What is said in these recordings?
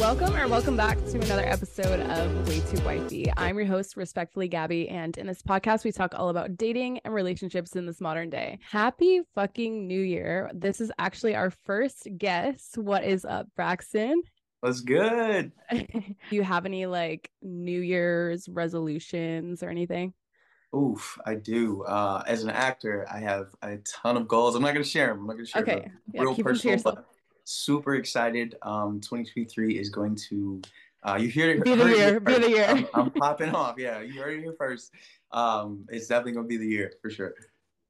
Welcome or welcome back to another episode of Way Too Wifey. I'm your host, respectfully Gabby, and in this podcast, we talk all about dating and relationships in this modern day. Happy fucking New Year! This is actually our first guest. What is up, Braxton? What's good? Do you have any like New Year's resolutions or anything? Oof, I do. Uh, as an actor, I have a ton of goals. I'm not gonna share them. I'm not gonna share Okay, them. yeah, Real to personal, but super excited. Um, 2023 is going to. Uh, you hear it. Be the year, be the year. I'm, I'm popping off. Yeah, you heard it here first. Um, it's definitely gonna be the year for sure.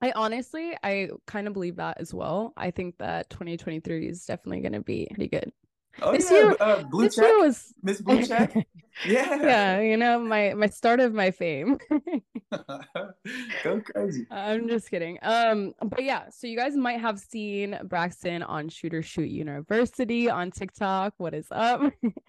I honestly, I kind of believe that as well. I think that 2023 is definitely going to be pretty good. Oh This yeah, year- uh, blue this check, year was Miss Blue check. Yeah. yeah, you know, my my start of my fame. Go crazy. I'm just kidding. Um, but yeah, so you guys might have seen Braxton on Shooters Shoot University on TikTok. What is up?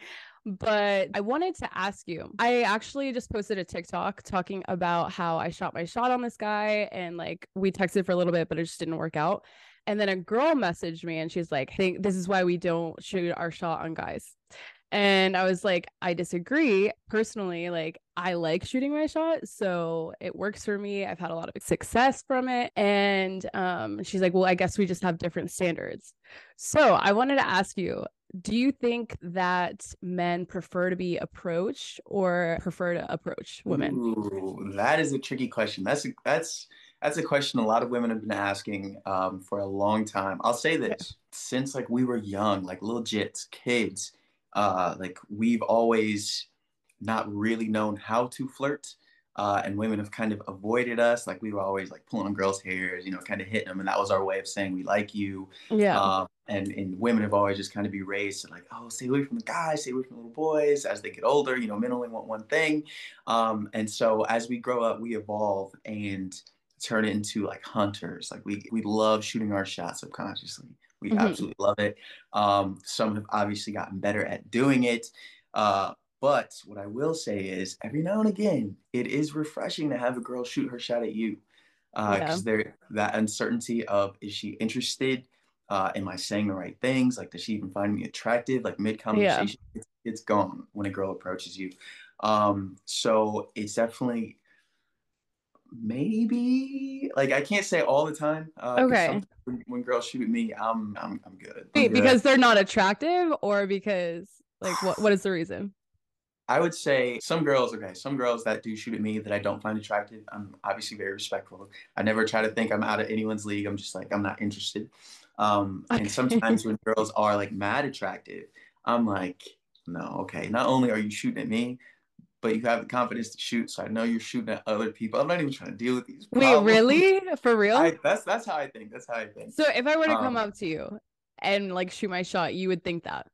but I wanted to ask you. I actually just posted a TikTok talking about how I shot my shot on this guy and like we texted for a little bit, but it just didn't work out. And then a girl messaged me and she's like, I think this is why we don't shoot our shot on guys." And I was like, I disagree. Personally, like I like shooting my shot, so it works for me. I've had a lot of success from it. And um she's like, "Well, I guess we just have different standards." So, I wanted to ask you, do you think that men prefer to be approached or prefer to approach women? Ooh, that is a tricky question. That's that's that's a question a lot of women have been asking um, for a long time. I'll say this: since like we were young, like little jits, kids, uh, like we've always not really known how to flirt, uh, and women have kind of avoided us. Like we were always like pulling on girls' hairs, you know, kind of hitting them, and that was our way of saying we like you. Yeah. Um, and, and women have always just kind of be raised to like, oh, stay away from the guys, stay away from the little boys. As they get older, you know, men only want one thing. Um, and so as we grow up, we evolve and turn into like hunters. Like we we love shooting our shots subconsciously. We Mhm. absolutely love it. Um, some have obviously gotten better at doing it. Uh, but what I will say is, every now and again, it is refreshing to have a girl shoot her shot at you, because there that uncertainty of is she interested? Uh, am I saying the right things? Like, does she even find me attractive? Like mid conversation, it's, it's gone when a girl approaches you. Um, so it's definitely maybe like I can't say all the time. Uh, 'cause Okay. When, when girls shoot at me, I'm I'm I'm good. I'm Wait, good. because they're not attractive or because like what what is the reason? I would say some girls, okay, some girls that do shoot at me that I don't find attractive, I'm obviously very respectful. I never try to think I'm out of anyone's league. I'm just like, I'm not interested. Um, Okay. And sometimes when girls are like mad attractive, I'm like, no, okay, not only are you shooting at me, but you have the confidence to shoot. So I know you're shooting at other people. I'm not even trying to deal with these. Wait, really? For real? I, that's that's how I think. That's how I think. So if I were to come Um, up to you and like shoot my shot, you would think that.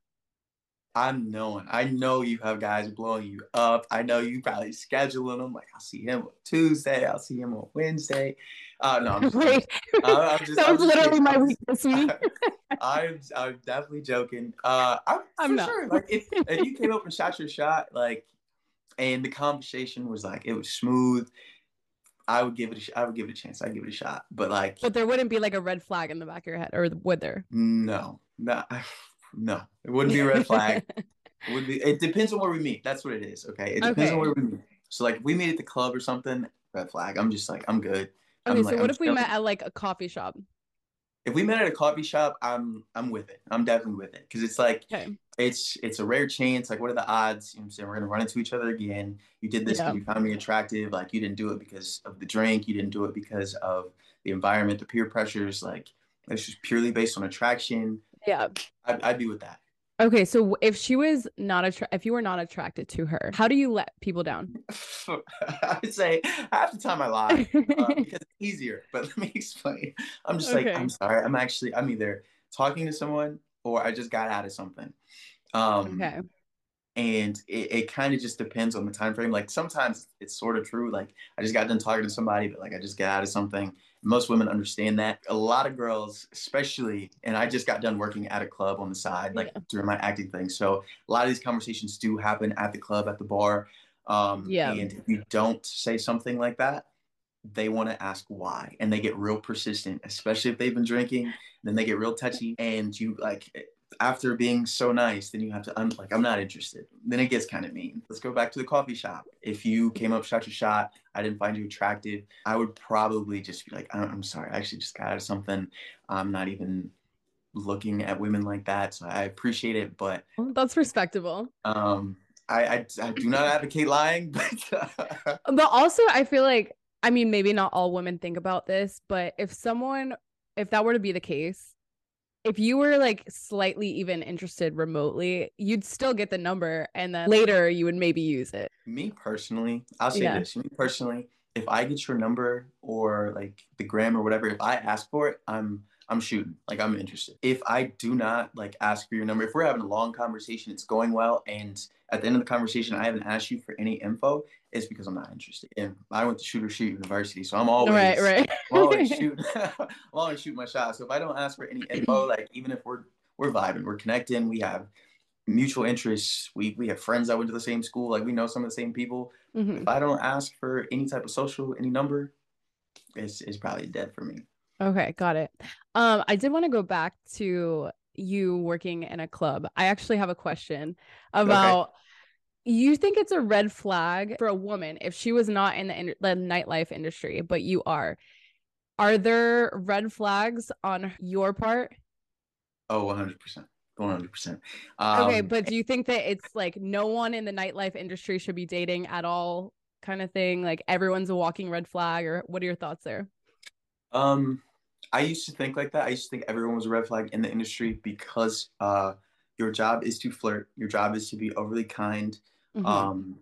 I'm knowing. I know you have guys blowing you up. I know you probably scheduling them. Like I'll see him on Tuesday. I'll see him on Wednesday. Uh, no, I'm just, Wait, Uh, I'm just- that I'm was literally kidding. my week this week. I'm I'm definitely joking. Uh, I'm, I'm not. sure. Like if, if you came up and shot your shot, like, and the conversation was like it was smooth, I would give it. A, sh- I would give it a chance. I'd give it a shot. But like, But there wouldn't be like a red flag in the back of your head, or would there? no, no, no. It wouldn't be a red flag. It would be. It depends on where we meet. That's what it is. Okay. It depends Okay. on where we meet. So like, if we meet at the club or something, red flag. I'm just like, I'm good. Okay, I'm so like, what I'm if we met at like a coffee shop? If we met at a coffee shop, I'm I'm with it. I'm definitely with it because it's like Okay. it's it's a rare chance. Like, what are the odds? You know what I'm saying? We're gonna run into each other again. You did this because Yeah. you found me attractive. Like, you didn't do it because of the drink. You didn't do it because of the environment, the peer pressures. Like, it's just purely based on attraction. Yeah. I'd, I'd be with that. Okay, so if she was not attra- if you were not attracted to her, how do you let people down? I'd say half the time I lie uh, because it's easier. But let me explain. I'm just like, I'm sorry. I'm actually, I'm either talking to someone or I just got out of something. Um, Okay. And it, it kind of just depends on the time frame. Like sometimes it's sort of true. Like I just got done talking to somebody, but like I just got out of something. Most women understand that. A lot of girls, especially, and I just got done working at a club on the side, like Yeah. during my acting thing. So a lot of these conversations do happen at the club, at the bar. Um, Yeah. And if you don't say something like that, they want to ask why, and they get real persistent, especially if they've been drinking. Then they get real touchy, and you like after being so nice, then you have to un- like I'm not interested. Then it gets kind of mean. Let's go back to the coffee shop. If you came up, shot your shot, I didn't find you attractive, I would probably just be like, I'm sorry, I actually just got out of something. I'm not even looking at women like that, so I appreciate it, but that's respectable. Um, I I, I do not advocate lying, but but also I feel like I mean maybe not all women think about this, but if someone if that were to be the case if you were like slightly even interested remotely, you'd still get the number and then later you would maybe use it. Me personally, I'll say yeah. this. Me personally, if I get your number or like the gram or whatever, if I ask for it, I'm I'm shooting. Like I'm interested. If I do not like ask for your number, if we're having a long conversation, it's going well, and at the end of the conversation, I haven't asked you for any info, it's because I'm not interested. And I went to shooters shoot university, so I'm always right, right. I'm always shoot, I'm always shoot my shot. So if I don't ask for any info, like even if we're we're vibing, we're connecting, we have mutual interests, we we have friends that went to the same school, like we know some of the same people. Mm-hmm. If I don't ask for any type of social, any number, it's it's probably dead for me. Okay, got it. Um, I did want to go back to you working in a club. I actually have a question about okay. You think it's a red flag for a woman if she was not in the, in- the nightlife industry, but you are. Are there red flags on your part? Oh, 100%. 100%. Um, okay, but do you think that it's like no one in the nightlife industry should be dating at all kind of thing? Like everyone's a walking red flag or what are your thoughts there? Um I used to think like that. I used to think everyone was a red flag in the industry because uh, your job is to flirt. Your job is to be overly kind. Mm-hmm. Um,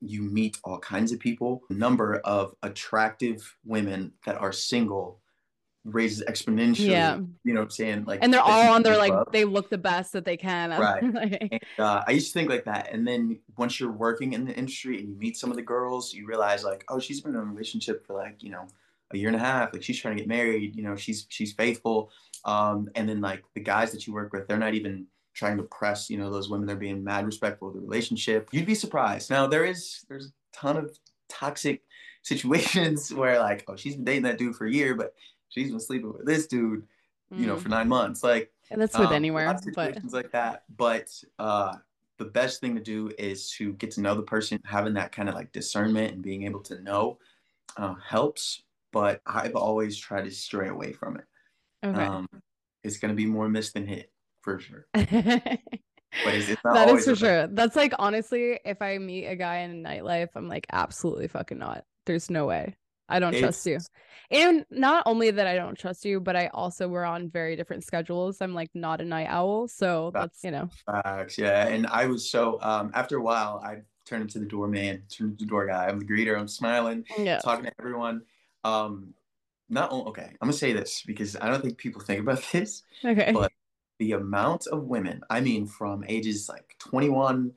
you meet all kinds of people. The number of attractive women that are single raises exponentially. Yeah. You know what I'm saying? Like, and they're all on their like they look the best that they can. Right. and, uh, I used to think like that, and then once you're working in the industry and you meet some of the girls, you realize like, oh, she's been in a relationship for like you know a year and a half like she's trying to get married you know she's she's faithful um and then like the guys that you work with they're not even trying to press you know those women they're being mad respectful of the relationship you'd be surprised now there is there's a ton of toxic situations where like oh she's been dating that dude for a year but she's been sleeping with this dude you mm. know for nine months like and that's with um, anywhere situations but... like that but uh the best thing to do is to get to know the person having that kind of like discernment and being able to know uh, helps but I've always tried to stray away from it. Okay. Um, it's going to be more miss than hit for sure. but it's, it's that is for sure. That's like honestly, if I meet a guy in nightlife, I'm like absolutely fucking not. There's no way. I don't it's... trust you. And not only that I don't trust you, but I also we're on very different schedules. I'm like not a night owl, so that's, that's you know. Facts, yeah. And I was so um after a while, I turned into the doorman, turned into the door guy. I'm the greeter. I'm smiling, yeah. talking to everyone. Um, not only, okay, I'm gonna say this because I don't think people think about this. Okay. But the amount of women, I mean, from ages like 21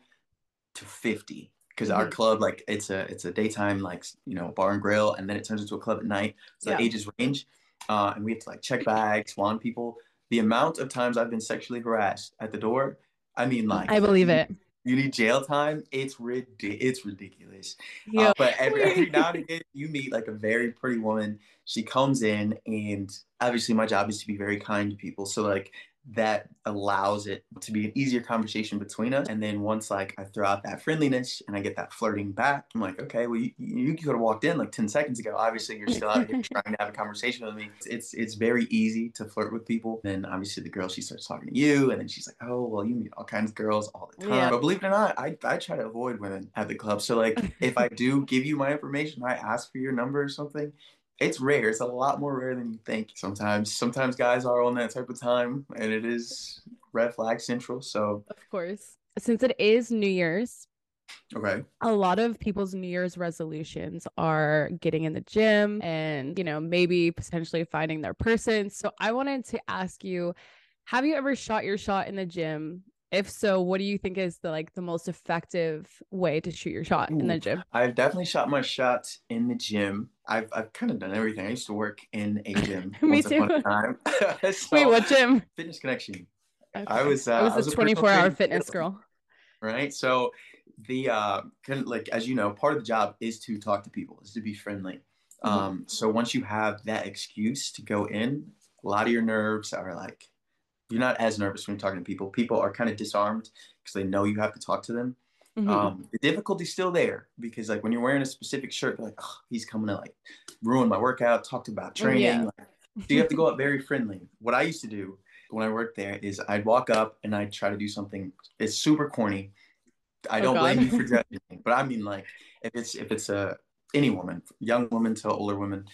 to 50, because mm-hmm. our club, like, it's a it's a daytime like you know bar and grill, and then it turns into a club at night. So yeah. ages range, uh, and we have to like check bags, wand people. The amount of times I've been sexually harassed at the door, I mean, like, I believe it you need jail time. It's ridiculous. It's ridiculous. Yeah. Uh, but every, every now and again, you meet like a very pretty woman. She comes in, and obviously, my job is to be very kind to people. So like that allows it to be an easier conversation between us. And then once like I throw out that friendliness and I get that flirting back, I'm like, okay, well you, you could have walked in like 10 seconds ago. Obviously you're still out here trying to have a conversation with me. It's it's very easy to flirt with people. Then obviously the girl she starts talking to you and then she's like, oh well you meet all kinds of girls all the time. Yeah. But believe it or not, I, I try to avoid women at the club. So like if I do give you my information, I ask for your number or something, it's rare. It's a lot more rare than you think. Sometimes, sometimes guys are on that type of time, and it is red flag central. So, of course, since it is New Year's, okay, a lot of people's New Year's resolutions are getting in the gym and you know maybe potentially finding their person. So, I wanted to ask you, have you ever shot your shot in the gym if so, what do you think is the like the most effective way to shoot your shot in the gym? I've definitely shot my shot in the gym. I've I've kind of done everything. I used to work in a gym. Me too. so, Wait, what gym? Fitness Connection. Okay. I was uh, I was, I was a 24 hour fitness girl. Right. So the uh kind of like as you know, part of the job is to talk to people, is to be friendly. Mm-hmm. Um, so once you have that excuse to go in, a lot of your nerves are like you're not as nervous when you're talking to people. People are kind of disarmed because they know you have to talk to them. Mm-hmm. Um, the difficulty's still there because like when you're wearing a specific shirt, they're like, oh, he's coming to like ruin my workout, talked about oh, training. Yeah. Like, so you have to go up very friendly. What I used to do when I worked there is I'd walk up and I'd try to do something. It's super corny. I oh, don't blame you for judging, but I mean like if it's if it's a any woman, young woman to older woman,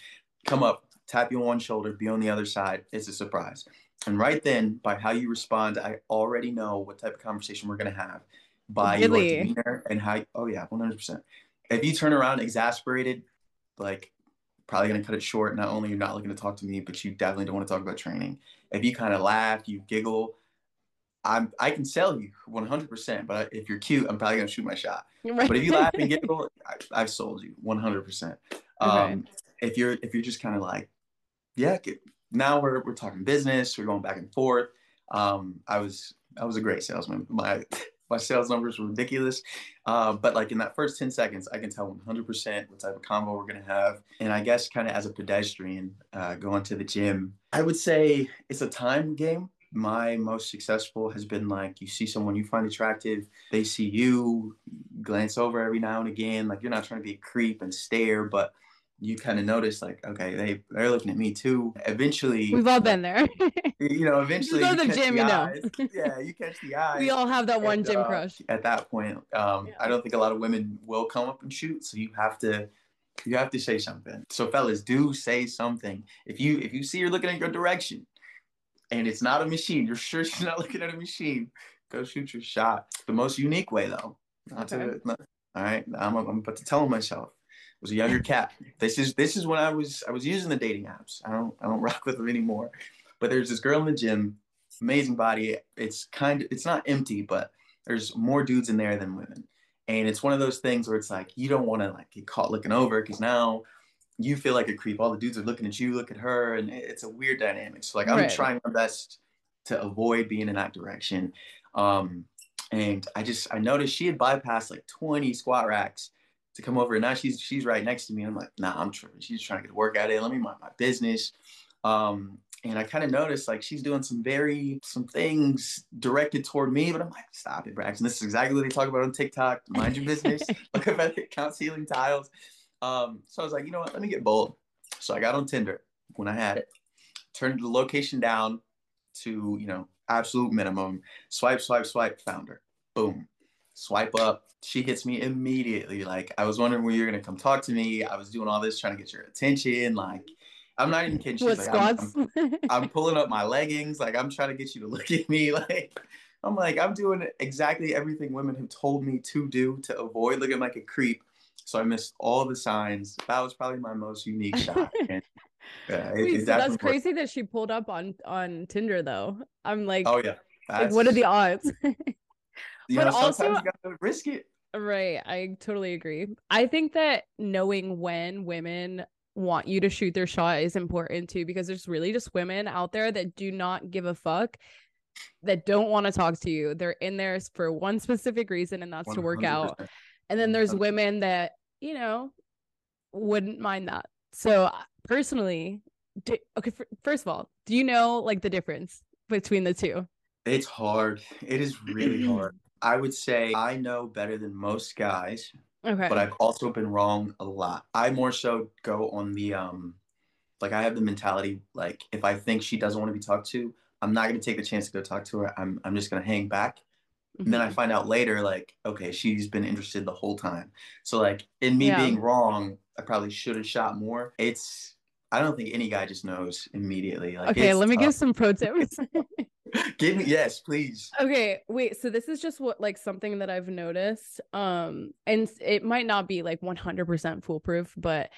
come up, tap you on one shoulder, be on the other side. It's a surprise. And right then, by how you respond, I already know what type of conversation we're gonna have by really? your demeanor and how. Oh yeah, one hundred percent. If you turn around exasperated, like probably gonna cut it short. Not only you're not looking to talk to me, but you definitely don't want to talk about training. If you kind of laugh, you giggle, I'm I can sell you 100. percent But if you're cute, I'm probably gonna shoot my shot. Right. But if you laugh and giggle, I, have sold you 100. percent um, If you're if you're just kind of like, yeah, now we're we're talking business, we're going back and forth. Um, I was I was a great salesman. My my sales numbers were ridiculous. Uh, but like in that first 10 seconds, I can tell 100% what type of combo we're going to have. And I guess kind of as a pedestrian uh, going to the gym, I would say it's a time game. My most successful has been like you see someone you find attractive, they see you, glance over every now and again. Like you're not trying to be a creep and stare, but you kind of notice like okay they they're looking at me too. Eventually we've all been there. you know eventually you go to the gym the you know. yeah you catch the eye we all have that one and, gym uh, crush. at that point um yeah. i don't think a lot of women will come up and shoot so you have to you have to say something. So fellas do say something. If you if you see you're looking in your direction and it's not a machine you're sure she's not looking at a machine go shoot your shot. The most unique way though not okay. to not, all right I'm, I'm about to tell myself was a younger cat. This is this is when I was I was using the dating apps. I don't I don't rock with them anymore. But there's this girl in the gym, amazing body. It's kind of it's not empty, but there's more dudes in there than women. And it's one of those things where it's like you don't want to like get caught looking over because now you feel like a creep. All the dudes are looking at you, look at her, and it's a weird dynamic. So like I'm right. trying my best to avoid being in that direction. Um, and I just I noticed she had bypassed like 20 squat racks to come over. And now she's she's right next to me. I'm like, nah, I'm tripping. She's trying to get a workout in. Let me mind my business. Um, and I kind of noticed like she's doing some very some things directed toward me, but I'm like, stop it, Braxton. This is exactly what they talk about on TikTok. Mind your business. Look at the count ceiling tiles. Um, so I was like, you know what? Let me get bold. So I got on Tinder when I had it, turned the location down to you know absolute minimum. Swipe, swipe, swipe. Found her. Boom. Swipe up she hits me immediately. Like, I was wondering when you're gonna come talk to me. I was doing all this trying to get your attention. Like, I'm not even kidding. She's like. I'm, I'm, I'm, pulling up my leggings. Like, I'm trying to get you to look at me. Like, I'm like, I'm doing exactly everything women have told me to do to avoid looking like a creep. So I missed all the signs. That was probably my most unique shot. And, uh, yeah, Wait, it, so that's crazy that she pulled up on on Tinder though. I'm like, oh yeah, like, what are the odds? You but know, also, you gotta risk it. Right. I totally agree. I think that knowing when women want you to shoot their shot is important too, because there's really just women out there that do not give a fuck, that don't want to talk to you. They're in there for one specific reason, and that's 100%. to work out. And then there's women that, you know, wouldn't mind that. So personally, do, okay, first of all, do you know like the difference between the two? It's hard. It is really hard. I would say I know better than most guys. Okay. But I've also been wrong a lot. I more so go on the um like I have the mentality like if I think she doesn't want to be talked to, I'm not gonna take the chance to go talk to her. I'm I'm just gonna hang back. Mm-hmm. And then I mm-hmm. find out later, like, okay, she's been interested the whole time. So like in me yeah. being wrong, I probably should have shot more. It's I don't think any guy just knows immediately. Like, okay, let me give some pro tips. Give me yes, please. Okay, wait. So this is just what like something that I've noticed. Um, and it might not be like 100% foolproof, but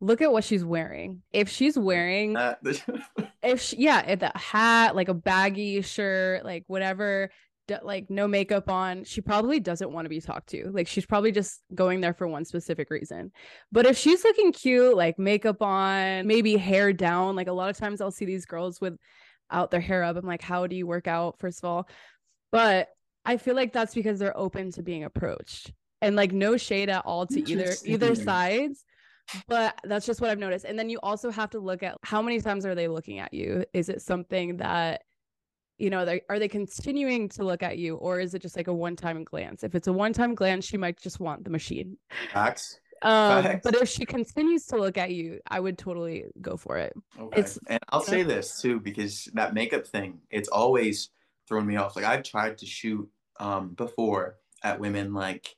look at what she's wearing. If she's wearing, uh, if she, yeah, if that hat, like a baggy shirt, like whatever, d- like no makeup on, she probably doesn't want to be talked to. Like she's probably just going there for one specific reason. But if she's looking cute, like makeup on, maybe hair down, like a lot of times I'll see these girls with out their hair up. I'm like, how do you work out, first of all? But I feel like that's because they're open to being approached and like no shade at all to either either sides. But that's just what I've noticed. And then you also have to look at how many times are they looking at you? Is it something that you know, they, are they continuing to look at you or is it just like a one time glance? If it's a one time glance, she might just want the machine. Facts. Um, Facts. but if she continues to look at you, I would totally go for it. Okay. It's, and I'll say this too, because that makeup thing, it's always thrown me off. Like I've tried to shoot um, before at women, like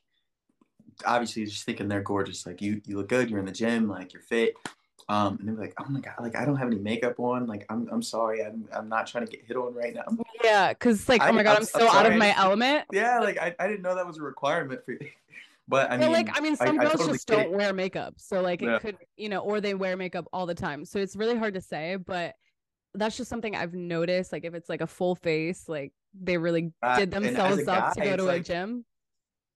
obviously just thinking they're gorgeous. Like you, you look good. You're in the gym. Like you're fit. Um, and they're like, "Oh my god, like I don't have any makeup on. Like I'm, I'm sorry, I'm, I'm not trying to get hit on right now." Yeah, because like, I, oh my god, I'm, I'm so I'm out of my element. Yeah, like I, I didn't know that was a requirement for you. But I mean, like I mean, some I, girls totally just don't wear makeup, so like it yeah. could, you know, or they wear makeup all the time. So it's really hard to say, but that's just something I've noticed. Like if it's like a full face, like they really uh, did themselves up guy, to go to like, a gym.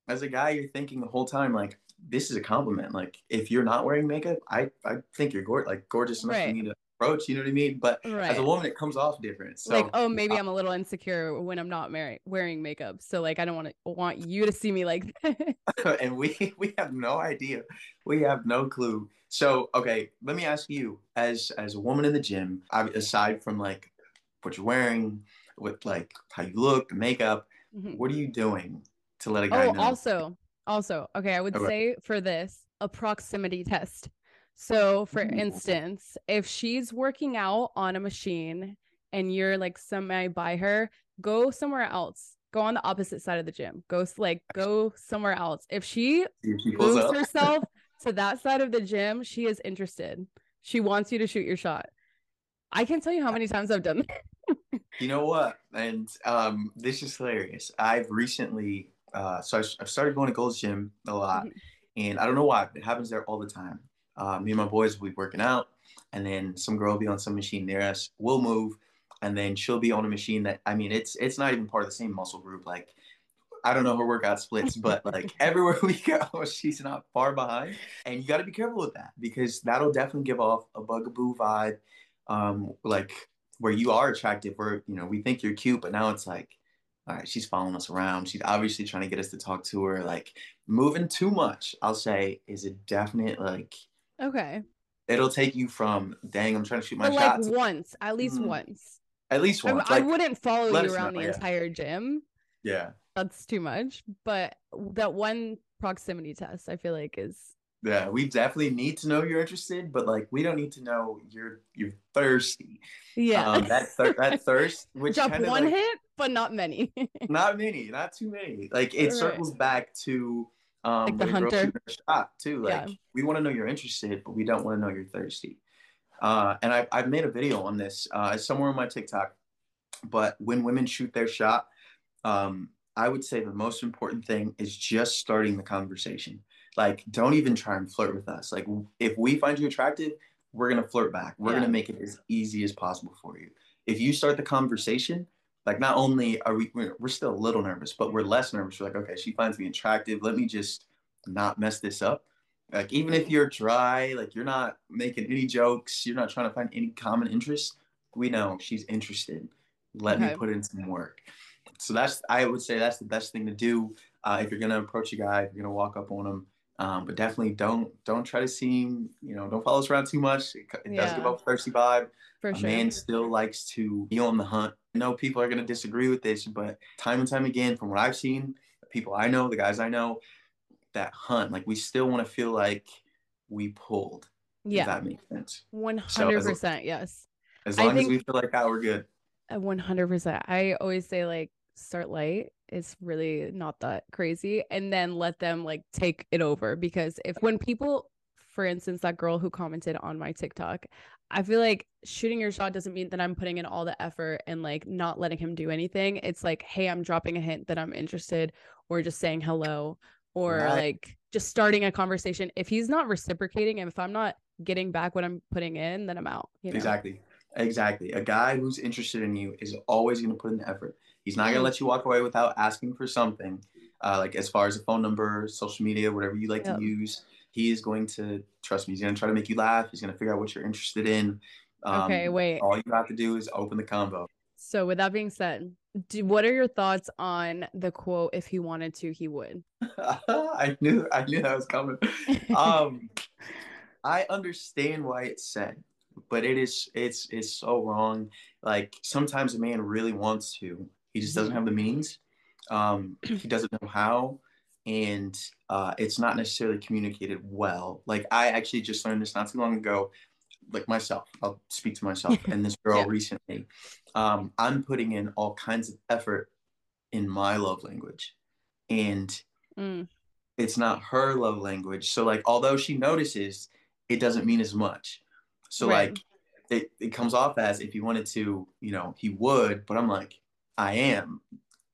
As a guy, you're thinking the whole time like, this is a compliment. Like if you're not wearing makeup, I I think you're gorgeous, like gorgeous enough right. for me to approach. You know what I mean? But right. as a woman, it comes off different. So, like, oh, maybe I'm a little insecure when I'm not mar- wearing makeup. So like, I don't want to want you to see me like. and we we have no idea. We have no clue. So okay, let me ask you, as as a woman in the gym, aside from like what you're wearing, with like how you look, the makeup, mm-hmm. what are you doing to let a guy oh, know? Also, also, okay, I would okay. say for this a proximity test. So, for instance, if she's working out on a machine and you're like semi by her, go somewhere else. Go on the opposite side of the gym. Go like go somewhere else. If she, she moves herself to that side of the gym, she is interested. She wants you to shoot your shot. I can't tell you how many times I've done that. you know what? And um, this is hilarious. I've recently uh, so I, have started going to Gold's Gym a lot, mm-hmm. and I don't know why it happens there all the time. Uh, me and my boys will be working out, and then some girl will be on some machine near us. We'll move, and then she'll be on a machine that I mean, it's it's not even part of the same muscle group. Like I don't know her workout splits, but like everywhere we go, she's not far behind. And you got to be careful with that because that'll definitely give off a bugaboo vibe, um, like where you are attractive, where you know we think you're cute, but now it's like all right, she's following us around. She's obviously trying to get us to talk to her. Like moving too much, I'll say, is a definite like. Okay. It'll take you from dang, I'm trying to shoot my but shot. Like once, at least mm, once. At least once. I, like, I wouldn't follow you around know, the yeah. entire gym. Yeah. That's too much. But that one proximity test, I feel like is yeah, we definitely need to know you're interested, but like we don't need to know you're you're thirsty. Yeah, um, that thir- that thirst, which drop one like, hit, but not many. not many, not too many. Like it right. circles back to um like the hunter shot too. Like yeah. we want to know you're interested, but we don't want to know you're thirsty. Uh, and I I've made a video on this. Uh, it's somewhere on my TikTok. But when women shoot their shot, um, I would say the most important thing is just starting the conversation like don't even try and flirt with us. Like if we find you attractive we're going to flirt back. We're yeah. going to make it as easy as possible for you. If you start the conversation like not only are we we're still a little nervous but we're less nervous. We're like okay she finds me attractive. Let me just not mess this up. Like even if you're dry like you're not making any jokes you're not trying to find any common interest we know she's interested. Let okay. me put in some work. So that's i would say that's the best thing to do uh, if you're going to approach a guy if you're going to walk up on him um, but definitely don't don't try to seem you know don't follow us around too much. It, it yeah. does give off a thirsty vibe. For a sure. man still likes to be on the hunt. I know people are going to disagree with this, but time and time again, from what I've seen, the people I know, the guys I know, that hunt like we still want to feel like we pulled. Yeah, that makes sense. One hundred percent, yes. As long think, as we feel like that, we're good. One hundred percent. I always say like start light it's really not that crazy and then let them like take it over because if when people for instance that girl who commented on my TikTok I feel like shooting your shot doesn't mean that I'm putting in all the effort and like not letting him do anything. It's like hey I'm dropping a hint that I'm interested or just saying hello or right. like just starting a conversation. If he's not reciprocating and if I'm not getting back what I'm putting in then I'm out you know? exactly. Exactly. A guy who's interested in you is always going to put in the effort He's not gonna let you walk away without asking for something, uh, like as far as a phone number, social media, whatever you like yep. to use. He is going to trust me. He's gonna try to make you laugh. He's gonna figure out what you're interested in. Um, okay, wait. All you have to do is open the convo. So, with that being said, do, what are your thoughts on the quote? If he wanted to, he would. I knew, I knew that was coming. Um, I understand why it's said, but it is it's it's so wrong. Like sometimes a man really wants to, he just doesn't have the means. Um, he doesn't know how, and uh, it's not necessarily communicated well. Like I actually just learned this not too long ago. Like myself, I'll speak to myself and this girl yeah. recently. Um, I'm putting in all kinds of effort in my love language, and mm. it's not her love language. So like, although she notices, it doesn't mean as much. So right. like it, it comes off as if he wanted to, you know, he would, but I'm like, I am.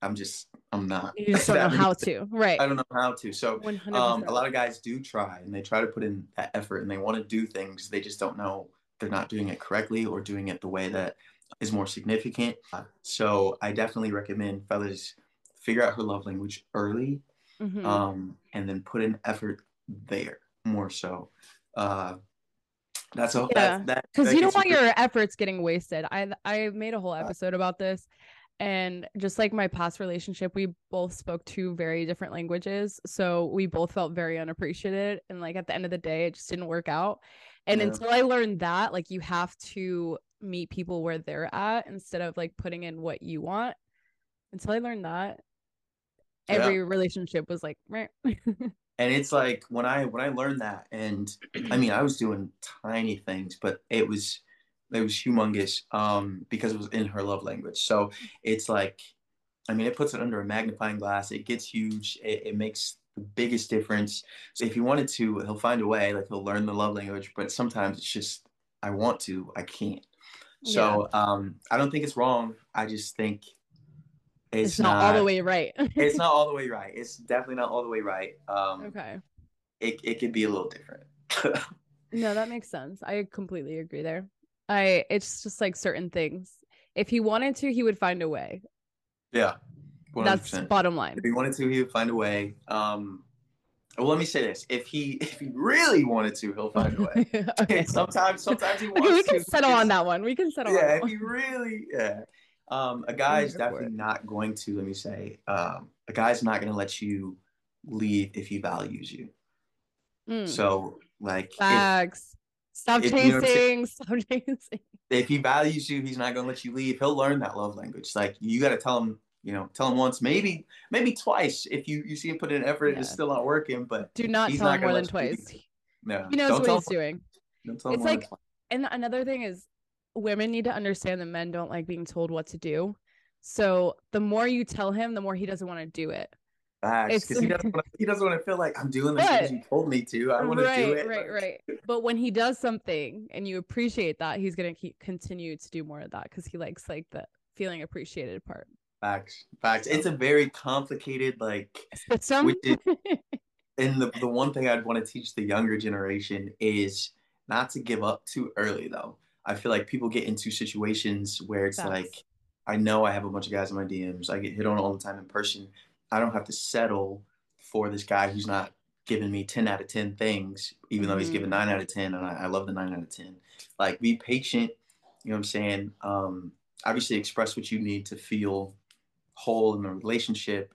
I'm just I'm not. You just don't know how to. Right. I don't know how to. So um, a lot of guys do try and they try to put in that effort and they want to do things. They just don't know they're not doing it correctly or doing it the way that is more significant. So I definitely recommend fellas figure out her love language early mm-hmm. um, and then put in effort there more so. Uh, that's all. Yeah, because you don't want your efforts getting wasted. I I made a whole episode about this, and just like my past relationship, we both spoke two very different languages, so we both felt very unappreciated. And like at the end of the day, it just didn't work out. And yeah. until I learned that, like you have to meet people where they're at instead of like putting in what you want. Until I learned that, every yeah. relationship was like. Right. And it's like when i when i learned that and i mean i was doing tiny things but it was it was humongous um because it was in her love language so it's like i mean it puts it under a magnifying glass it gets huge it, it makes the biggest difference so if he wanted to he'll find a way like he'll learn the love language but sometimes it's just i want to i can't so yeah. um i don't think it's wrong i just think it's, it's not, not, all the way right. it's not all the way right. It's definitely not all the way right. Um, okay. It it could be a little different. no, that makes sense. I completely agree there. I it's just like certain things. If he wanted to, he would find a way. Yeah. 100%. That's bottom line. If he wanted to, he would find a way. Um well, let me say this: if he if he really wanted to, he'll find a way. okay. Sometimes, sometimes he wants. Okay, we can to, settle on that one. We can settle. Yeah, if he really, yeah, um, a guy's definitely not going to, let me say, um, a guy's not going to let you leave if he values you. Mm. So, like, facts. Stop if, chasing. You know stop chasing. If he values you, he's not going to let you leave. He'll learn that love language. Like, you got to tell him, you know, tell him once, maybe, maybe twice. If you you see him put in effort, yeah. it's still not working. But do not tell not him more than twice. No, he knows what he's doing. It's like, and another thing is, women need to understand that men don't like being told what to do. So the more you tell him, the more he doesn't want to do it. Facts, because he doesn't want to, he doesn't want to feel like I'm doing this because you told me to. I want right, to do it. Right, right, right. But when he does something and you appreciate that, he's gonna keep continue to do more of that because he likes like the feeling appreciated part. Facts, facts. It's a very complicated like system. Is, and the the one thing I'd want to teach the younger generation is not to give up too early though. I feel like people get into situations where it's That's... like, I know I have a bunch of guys in my DMs. I get hit on all the time in person. I don't have to settle for this guy who's not giving me 10 out of 10 things, even though he's giving mm-hmm. 9 out of 10. And I, I, love the 9 out of 10. Like, be patient. You know what I'm saying? Um, obviously, express what you need to feel whole in the relationship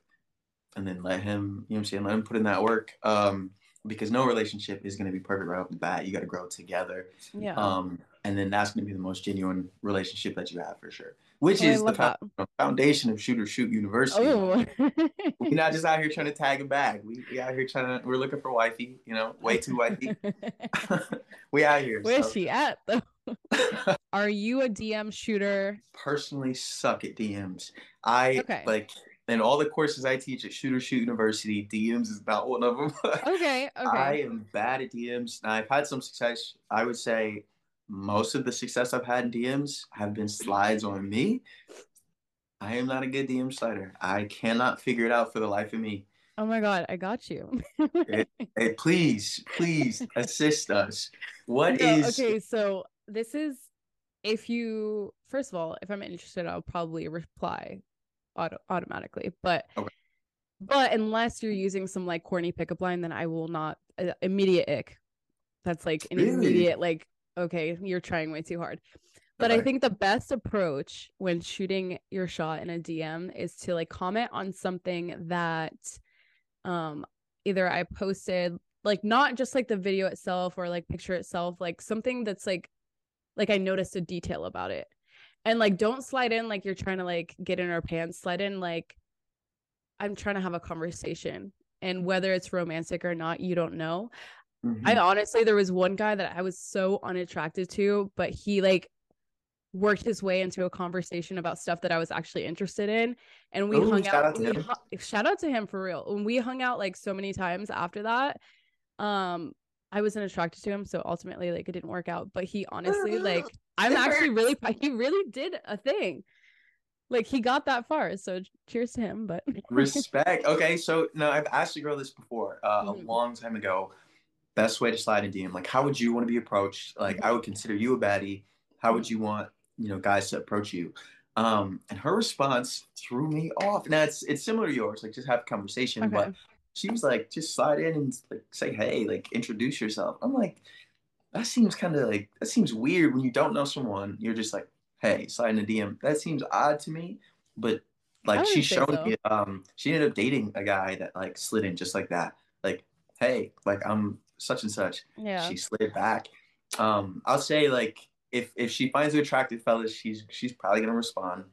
and then let him, you know what I'm saying? Let him put in that work. Um, because no relationship is going to be perfect right off the bat. You got to grow together. Yeah. Um, and then that's going to be the most genuine relationship that you have for sure. Which oh, is the foundation of Shooters Shoot University. Oh. we're not just out here trying to tag a bag. We, we out here trying to. We're looking for wifey. You know, way too wifey. we out here. Where's so. she at though? Are you a DM shooter? Personally, suck at DMs. I okay. like in all the courses I teach at Shooters Shoot University, DMs is not one of them. okay, okay. I am bad at DMs. Now, I've had some success. I would say most of the success I've had in DMs have been slides on me. I am not a good DM slider. I cannot figure it out for the life of me. Oh my god, I got you. hey, hey, please, please assist us. What no, is okay? So this is if you first of all, if I'm interested, I'll probably reply auto- automatically. But okay. but unless you're using some like corny pickup line, then I will not uh, immediate ick. That's like an really? immediate like okay, you're trying way too hard. But. I think the best approach when shooting your shot in a DM is to like comment on something that um either I posted like not just like the video itself or like picture itself like something that's like like I noticed a detail about it. And like don't slide in like you're trying to like get in her pants. Slide in like I'm trying to have a conversation. And whether it's romantic or not, you don't know. Mm-hmm. I honestly there was one guy that I was so unattracted to, but he like worked his way into a conversation about stuff that I was actually interested in. And we Ooh, hung shout out. out we hu- shout out to him for real. When we hung out like so many times after that, um, I wasn't attracted to him. So ultimately, like it didn't work out. But he honestly, like, I'm actually really he really did a thing. Like he got that far. So cheers to him. But respect. Okay. So no, I've asked a girl this before, uh, mm-hmm. a long time ago. Best way to slide in DM. Like, how would you want to be approached? Like, I would consider you a baddie. How would you want you know guys to approach you um and her response threw me off now it's it's similar to yours like just have a conversation okay. but she was like just slide in and like say hey like introduce yourself i'm like that seems kind of like that seems weird when you don't know someone you're just like hey slide in a dm that seems odd to me but like she showed so. me um she ended up dating a guy that like slid in just like that like hey like i'm such and such yeah she slid back um i'll say like if if she finds you attractive, fellas, she's she's probably gonna respond.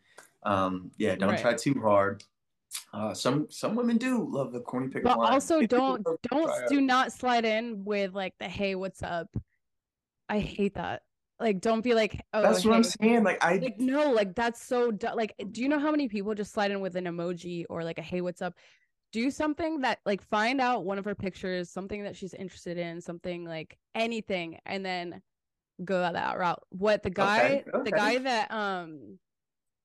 Um, yeah, don't right. try too hard. Uh, some some women do love the corny pickup but line. also don't don't do not slide in with like the hey what's up i hate that like don't be like oh that's hey. what i'm saying like i like no like that's so du- like do you know how many people just slide in with an emoji or like a hey what's up do something that like find out one of her pictures something that she's interested in something like anything and then go that route. What the guy, okay, okay. the guy that um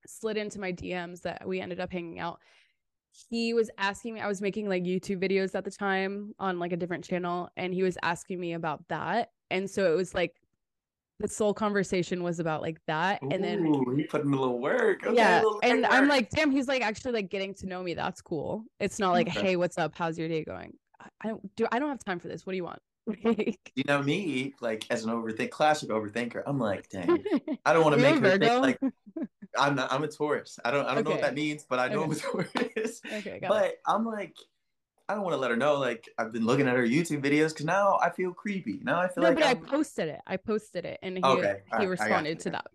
slid into my DMs that we ended up hanging out, he was asking me. I was making like YouTube videos at the time on like a different channel, and he was asking me about that. And so it was like the soul conversation was about like that, Ooh, and then he put in a little work. Okay, yeah, little and work. I'm like, damn, he's like actually like getting to know me. That's cool. It's not like, okay. hey, what's up? How's your day going? I don't do. I don't have time for this. What do you want? you know me, like as an overthink, classic overthinker. I'm like, dang, I don't want to make her think like I'm not. I'm a Taurus. I don't. I don't okay. know what that means, but I know okay. I'm a Taurus. okay, but it. I'm like, I don't want to let her know. Like I've been looking at her YouTube videos because now I feel creepy. Now I feel no, like. But I'm... I posted it. I posted it, and he okay. he right. responded to that.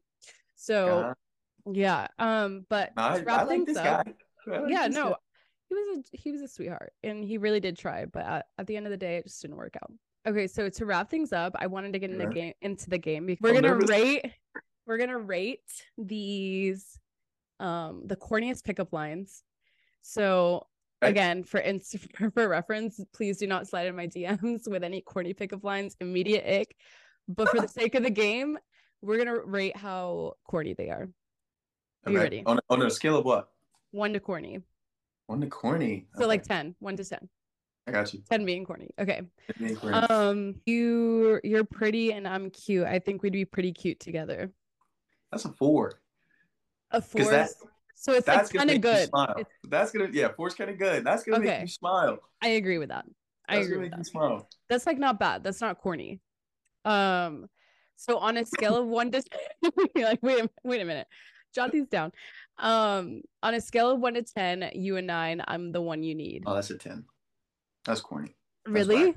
So, uh, yeah. Um, but no, I, I like up. Like yeah, no, guy. he was a he was a sweetheart, and he really did try. But at, at the end of the day, it just didn't work out. Okay, so to wrap things up, I wanted to get in the game into the game. Because We're gonna rate we're gonna rate these um the corniest pickup lines. So again, for inst- for reference, please do not slide in my DMs with any corny pickup lines. Immediate ick. But for the sake of the game, we're gonna rate how corny they are. Are you ready? On, on a scale of what? One to corny. One to corny. So okay. like 10, one to 10. I got you. 10 being corny. Okay. Being corny. Um, you you're pretty and I'm cute. I think we'd be pretty cute together. That's a four. A four. That, so it's that's like kind of good. That's gonna yeah, four's kind of good. That's gonna okay. make you smile. I agree with that. I that's agree with that. Smile. That's like not bad. That's not corny. Um, so on a scale of one to like wait a, wait a minute, jot these down. Um, on a scale of one to ten, you and nine, I'm the one you need. Oh, that's a ten. That's corny. That's really?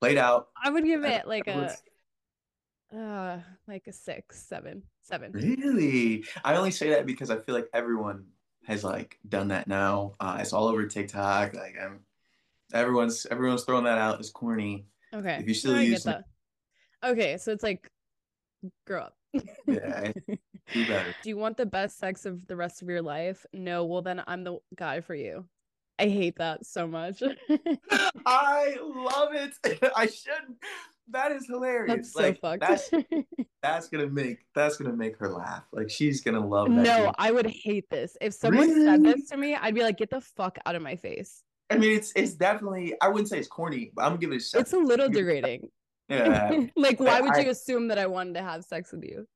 Played out. I would give it like a uh like a six, seven, seven. Really? I only say that because I feel like everyone has like done that now. Uh, it's all over TikTok. Like I'm everyone's everyone's throwing that out as corny. Okay. If you still no, use it. Okay, so it's like grow up. yeah. Do better. Do you want the best sex of the rest of your life? No, well then I'm the guy for you. I hate that so much. I love it. I should. That is hilarious. That's like, so fucked. That's, that's gonna make that's gonna make her laugh. Like she's gonna love that. No, game. I would hate this. If someone really? said this to me, I'd be like, get the fuck out of my face. I mean, it's it's definitely. I wouldn't say it's corny, but I'm gonna give it a. Shot. It's a little degrading. Yeah. like, why would I, you assume that I wanted to have sex with you?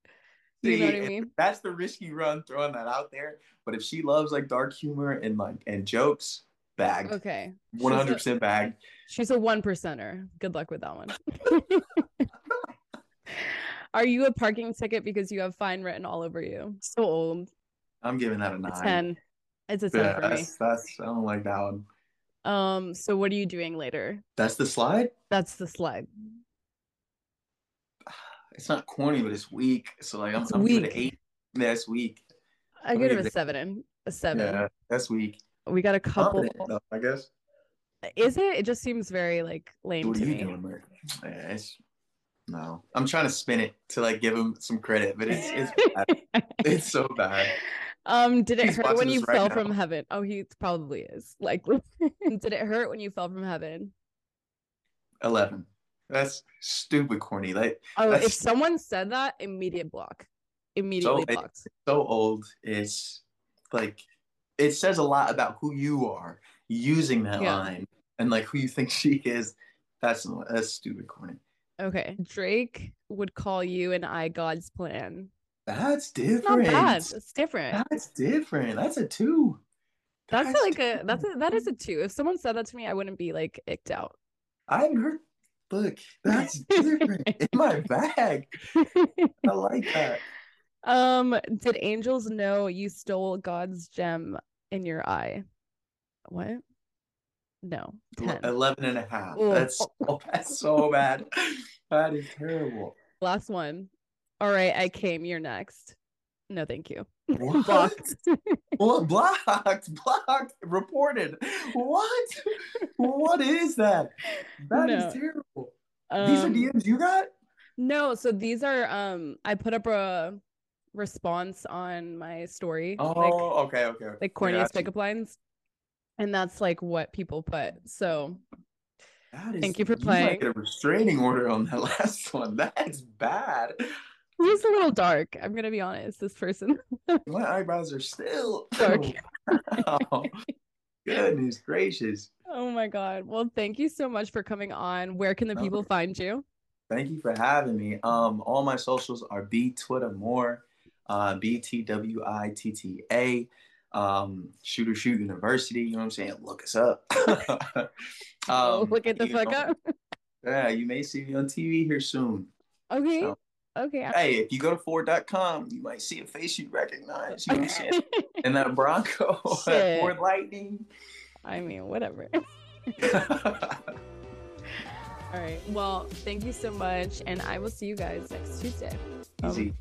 You know what I mean? That's the risky run throwing that out there. But if she loves like dark humor and like and jokes, bagged. Okay. 100% bagged. She's a one percenter. Good luck with that one. Are you a parking ticket because you have fine written all over you? So old. I'm giving that a nine. A 10. It's a 10 yeah, for that's, me. That's, I don't like that one. Um, so what are you doing later? That's the slide? That's the slide. it's not corny, but it's weak. So like I'm, It's I'm giving it weak. eight. That's weak. I I'll give it a seven. A seven. Yeah, that's weak. We got a couple. Though, I guess. Is it? It just seems very like lame What to are you me. doing? Yeah, it's no. I'm trying to spin it to like give him some credit, but it's it's bad. it's so bad. Um, did it He's hurt when you right fell now. from heaven? Oh, he probably is. Like, did it hurt when you fell from heaven? Eleven. That's stupid corny. Like Oh, if someone said that, immediate block. Immediately it- blocked. so old. It's like it says a lot about who you are using that Yeah. line and like who you think she is. That's that's stupid corny. Okay. Drake would call you and I God's plan. That's It's not different. bad. It's different. That's different. That's a two. That's, That's like a that's a that is a two. If someone said that to me, I wouldn't be like icked out. I haven't heard. Look, that's different. In my bag. I like that. um, did angels know you stole God's gem in your eye? What? No. 10. 11 and a half. Oh. That's so, that's so bad. That is terrible. Last one. All right, I came. You're next. No, thank you. What? Blocked. What? Blocked. Blocked. Reported. What? What is that? That is No. terrible. These are Um, DMs you got? No, so these are um I put up a response on my story. Oh, like okay, okay. okay. like corniest pickup lines. And that's like what people put. So That is, Thank you for playing. get a restraining order on that last one. That's bad. it was a little dark. I'm gonna be honest. This person. My eyebrows are still Dark. Wow. Goodness gracious. Oh my god. Well, thank you so much for coming on. Where can the people find you? Thank you for having me. Um, all my socials are B Twitta Moore, uh, B T W I T T A, um, Shooter Shoot University. You know what I'm saying? Look us up. oh, Um, look at the fuck know, up. Yeah, you may see me on TV here soon. Okay. So- Okay. Hey, if you go to Ford.com, you might see a face you recognize. You know what I'm saying? And that Bronco at Shit. Ford Lightning. I mean, whatever. All right. Well, thank you so much. And I will see you guys next Tuesday. Um, Easy.